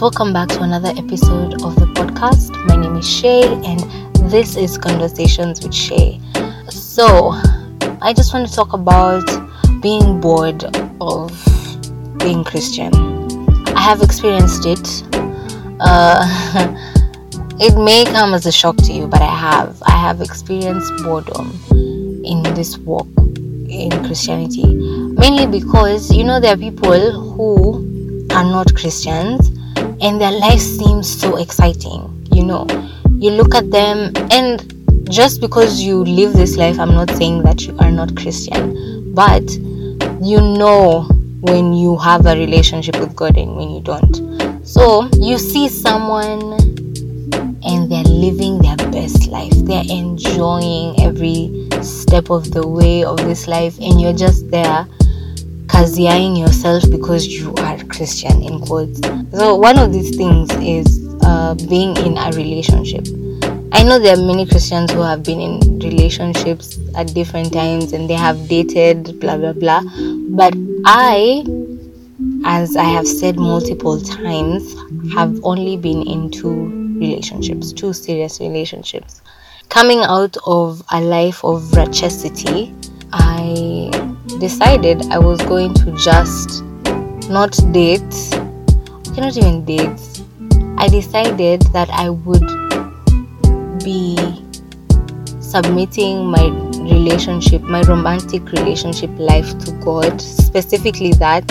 Welcome back to another episode of the podcast. My name is Shay, and this is Conversations with Shay. So, I just want to talk about being bored of being Christian. I have experienced it. Uh, it may come as a shock to you, but I have. I have experienced boredom in this walk in Christianity, mainly because you know there are people who are not Christians and their life seems so exciting. You know, you look at them, and just because you live this life, I'm not saying that you are not Christian, but you know when you have a relationship with God and when you don't. So you see someone and they're living their best life, they're enjoying every step of the way of this life, and you're just there kaziaing yourself because you are Christian in quotes. So one of these things is uh, being in a relationship. I know there are many Christians who have been in relationships at different times and they have dated, blah blah blah. But I, as I have said multiple times, have only been in two relationships, two serious relationships. Coming out of a life of rachacity, I decided I was going to just not date, cannot even date. I decided that I would be submitting my relationship, my romantic relationship life to God, specifically that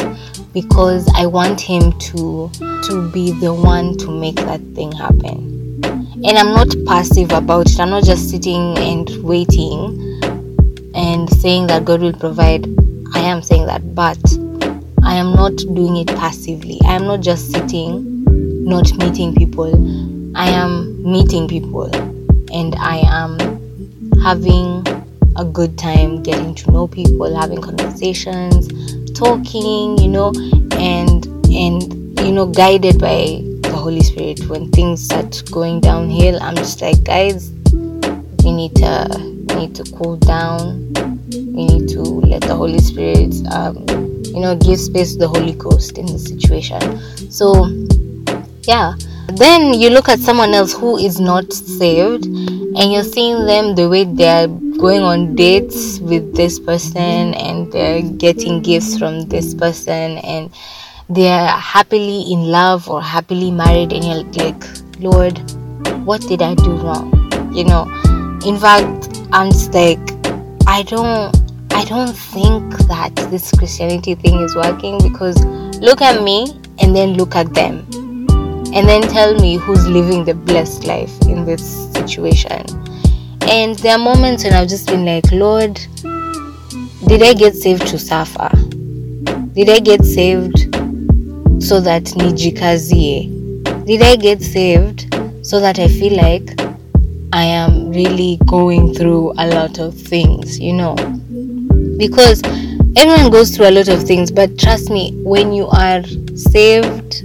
because I want him to to be the one to make that thing happen. And I'm not passive about it. I'm not just sitting and waiting and saying that God will provide. I am saying that, but I am not doing it passively. I am not just sitting, not meeting people. I am meeting people and I am having a good time getting to know people, having conversations, talking, you know, and and you know, guided by the Holy Spirit when things start going downhill. I'm just like, guys, we need to need to cool down. We need to let the Holy Spirit, um, you know, give space to the Holy Ghost in the situation. So, yeah. Then you look at someone else who is not saved, and you're seeing them the way they're going on dates with this person, and they're getting gifts from this person, and they're happily in love or happily married, and you're like, Lord, what did I do wrong? You know, in fact, I'm just like, I don't, I don't think that this Christianity thing is working because look at me and then look at them, and then tell me who's living the blessed life in this situation. And there are moments when I've just been like, Lord, did I get saved to suffer? Did I get saved so that nijikazie? Did I get saved so that I feel like I am really going through a lot of things, you know. Because everyone goes through a lot of things, but trust me, when you are saved,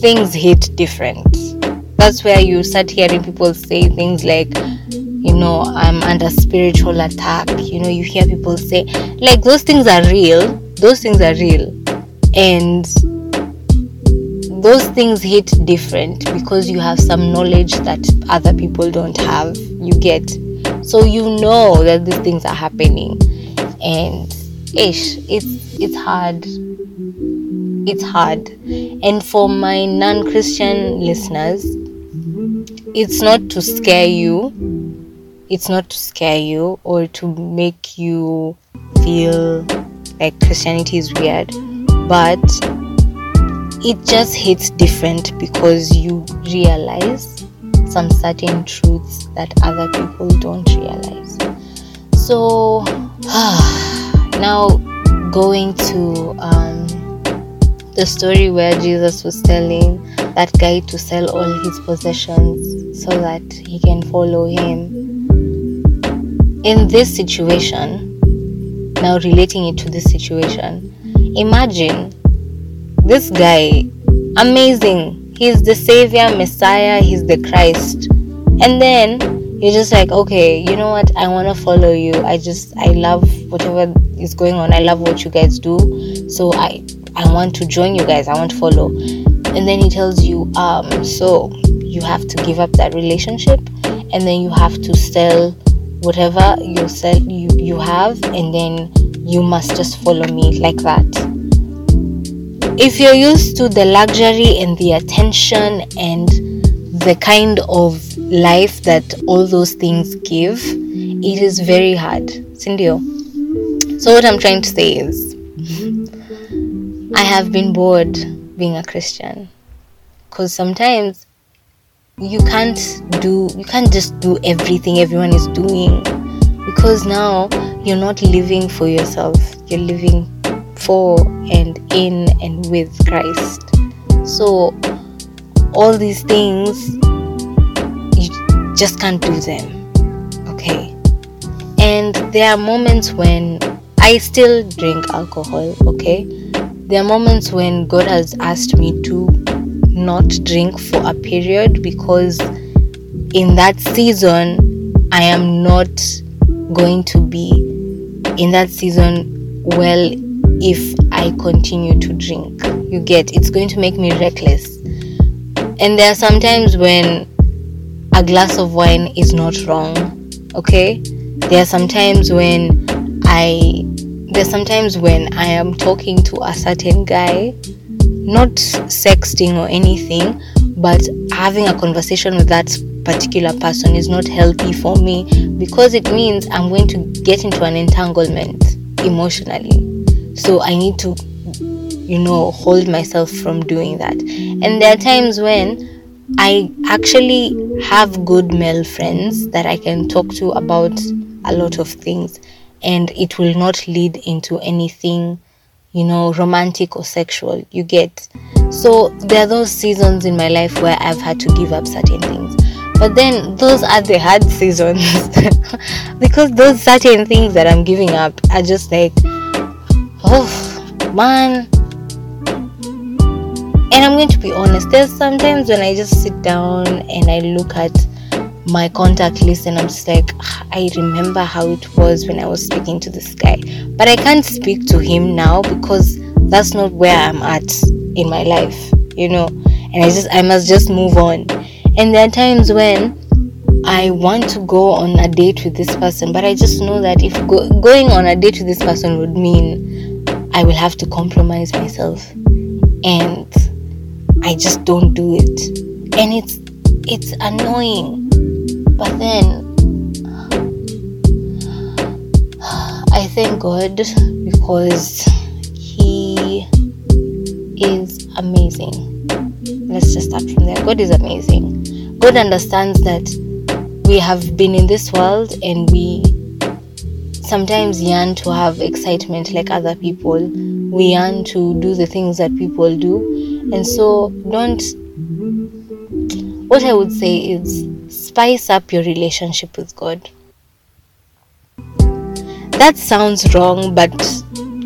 things hit different. That's where you start hearing people say things like, you know, I'm under spiritual attack. You know, you hear people say, like, those things are real. Those things are real. And those things hit different because you have some knowledge that other people don't have. You get so you know that these things are happening, and ish, it's it's hard. It's hard, and for my non-Christian listeners, it's not to scare you. It's not to scare you or to make you feel like Christianity is weird but it just hits different because you realize some certain truths that other people don't realize. So, now going to um, the story where Jesus was telling that guy to sell all his possessions so that he can follow him. In this situation, now relating it to this situation, imagine this guy, amazing. He's the Savior, Messiah, he's the Christ. And then you're just like, okay, you know what? I want to follow you. I just, I love whatever is going on. I love what you guys do. So I, I want to join you guys. I want to follow. And then he tells you, um, so you have to give up that relationship, and then you have to sell whatever you sell you you have, and then you must just follow me like that. If you're used to the luxury and the attention and the kind of life that all those things give, it is very hard. Cindy. So, what I'm trying to say is, I have been bored being a Christian because sometimes you can't do, you can't just do everything everyone is doing because now you're not living for yourself, you're living for and in and with Christ. So, all these things, you just can't do them. Okay. And there are moments when I still drink alcohol, okay? There are moments when God has asked me to not drink for a period because in that season I am not going to be in that season well if I continue to drink. You get it's going to make me reckless. And there are sometimes when a glass of wine is not wrong. Okay? There are sometimes when I there's sometimes when I am talking to a certain guy, not sexting or anything, but having a conversation with that particular person is not healthy for me because it means I'm going to get into an entanglement emotionally. So I need to, you know, hold myself from doing that. And there are times when I actually have good male friends that I can talk to about a lot of things, and it will not lead into anything, you know, romantic or sexual. You get. So there are those seasons in my life where I've had to give up certain things. But then those are the hard seasons because those certain things that I'm giving up are just like oh man and i'm going to be honest there's sometimes when i just sit down and i look at my contact list and i'm just like ah, i remember how it was when i was speaking to this guy. But i can't speak to him now because that's not where i'm at in my life you know? And i just i must just move on. And there are times when I want to go on a date with this person, but I just know that if go- going on a date with this person would mean I will have to compromise myself. And I just don't do it. And it's it's annoying. But then I thank God because he is amazing. Let's just start from there. God is amazing. God understands that we have been in this world and we sometimes yearn to have excitement like other people. We yearn to do the things that people do. And so, don't. What I would say is spice up your relationship with God. That sounds wrong, but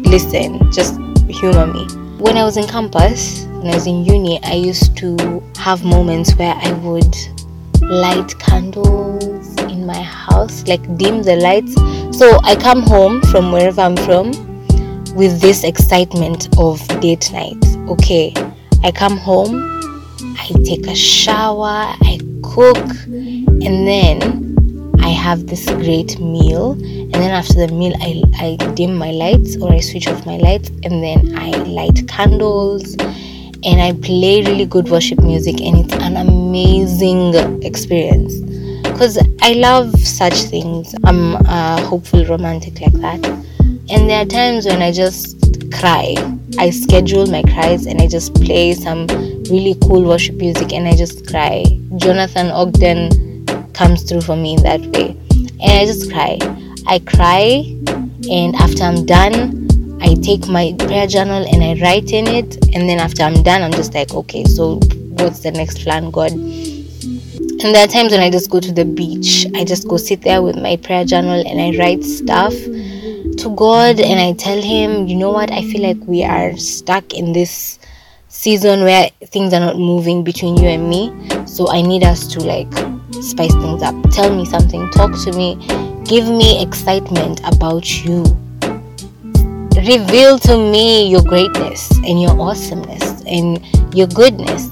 listen, just humor me. When I was in campus, when I was in uni, I used to have moments where I would light candles in my house, like dim the lights so I come home from wherever I'm from with this excitement of date night. Okay, I come home, I take a shower, I cook, and then I have this great meal. And then after the meal, I, I dim my lights or I switch off my lights, and then I light candles and I play really good worship music, and it's an amazing experience because I love such things. I'm a hopeful romantic like that. And there are times when I just cry I schedule my cries and I just play some really cool worship music and I just cry. Jonathan Ogden comes through for me in that way. And I just cry. I cry and after I'm done, I take my prayer journal and I write in it. And then after I'm done, I'm just like, okay, so what's the next plan, God? And there are times when I just go to the beach. I just go sit there with my prayer journal and I write stuff to God and I tell Him, you know what, I feel like we are stuck in this season where things are not moving between you and me. So I need us to like spice things up. Tell me something, talk to me, give me excitement about you. Reveal to me your greatness and your awesomeness and your goodness.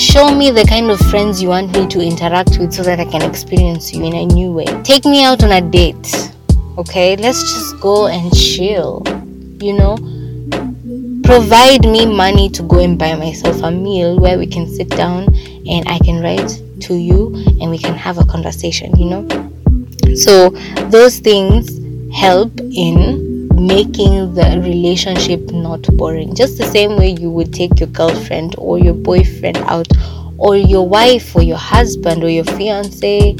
Show me the kind of friends you want me to interact with so that I can experience you in a new way. Take me out on a date okay let's just go and chill you know provide me money to go and buy myself a meal where we can sit down and i can write to you and we can have a conversation you know so those things help in making the relationship not boring. Just the same way you would take your girlfriend or your boyfriend out or your wife or your husband or your fiance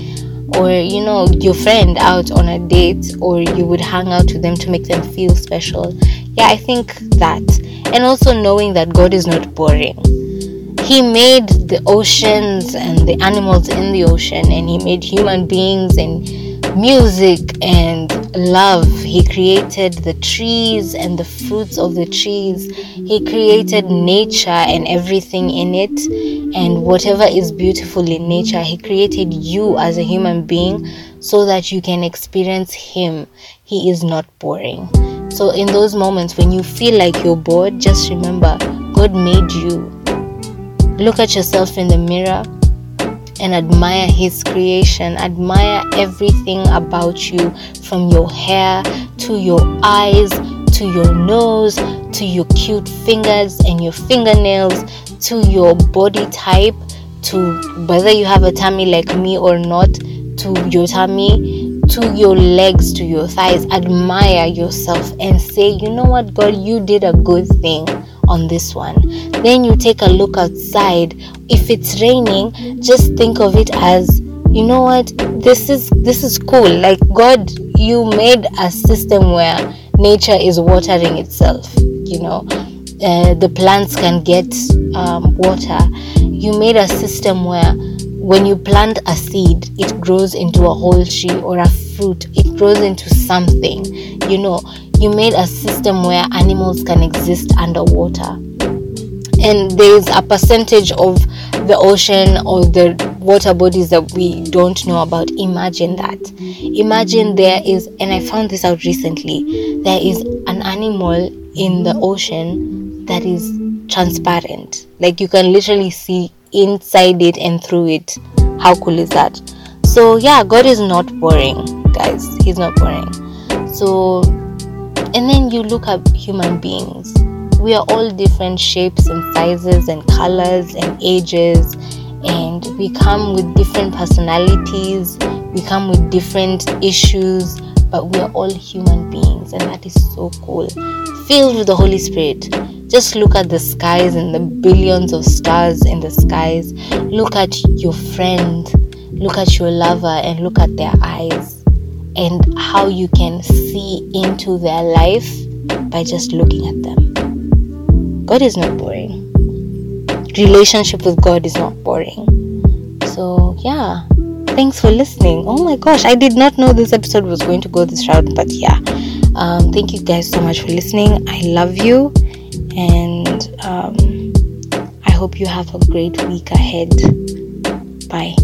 or you know your friend out on a date or you would hang out with them to make them feel special. Yeah i think that. And also knowing that god is not boring. He made the oceans and the animals in the ocean and he made human beings and music and love. He created the trees and the fruits of the trees. He created nature and everything in it, and whatever is beautiful in nature. He created you as a human being so that you can experience Him. He is not boring. So, in those moments when you feel like you're bored, just remember God made you. Look at yourself in the mirror and admire His creation. Admire everything about you from your hair to your eyes to your nose to your cute fingers and your fingernails to your body type to whether you have a tummy like me or not to your tummy to your legs to your thighs admire yourself and say you know what god you did a good thing on this one. Then you take a look outside. If it's raining, just think of it as you know what? This is this is cool. Like god you made a system where nature is watering itself you know. Uh, the plants can get um, water. You made a system where when you plant a seed it grows into a whole tree or a fruit. It grows into something you know you made a system where animals can exist underwater. And there's a percentage of the ocean or the water bodies that we don't know about. Imagine that. Imagine there is and i found this out recently there is an animal in the ocean that is transparent. Like you can literally see inside it and through it. How cool is that? So yeah god is not boring guys. He's not boring. So and then you look at human beings. We are all different shapes and sizes and colors and ages, and we come with different personalities, we come with different issues, but we are all human beings, and that is so cool. Filled with the Holy Spirit. Just look at the skies and the billions of stars in the skies. Look at your friend, look at your lover, and look at their eyes and how you can see into their life by just looking at them. God is not boring. Relationship with God is not boring. So, yeah. Thanks for listening. Oh my gosh, I did not know this episode was going to go this route, but yeah. Um, thank you guys so much for listening. I love you, and um, I hope you have a great week ahead. Bye.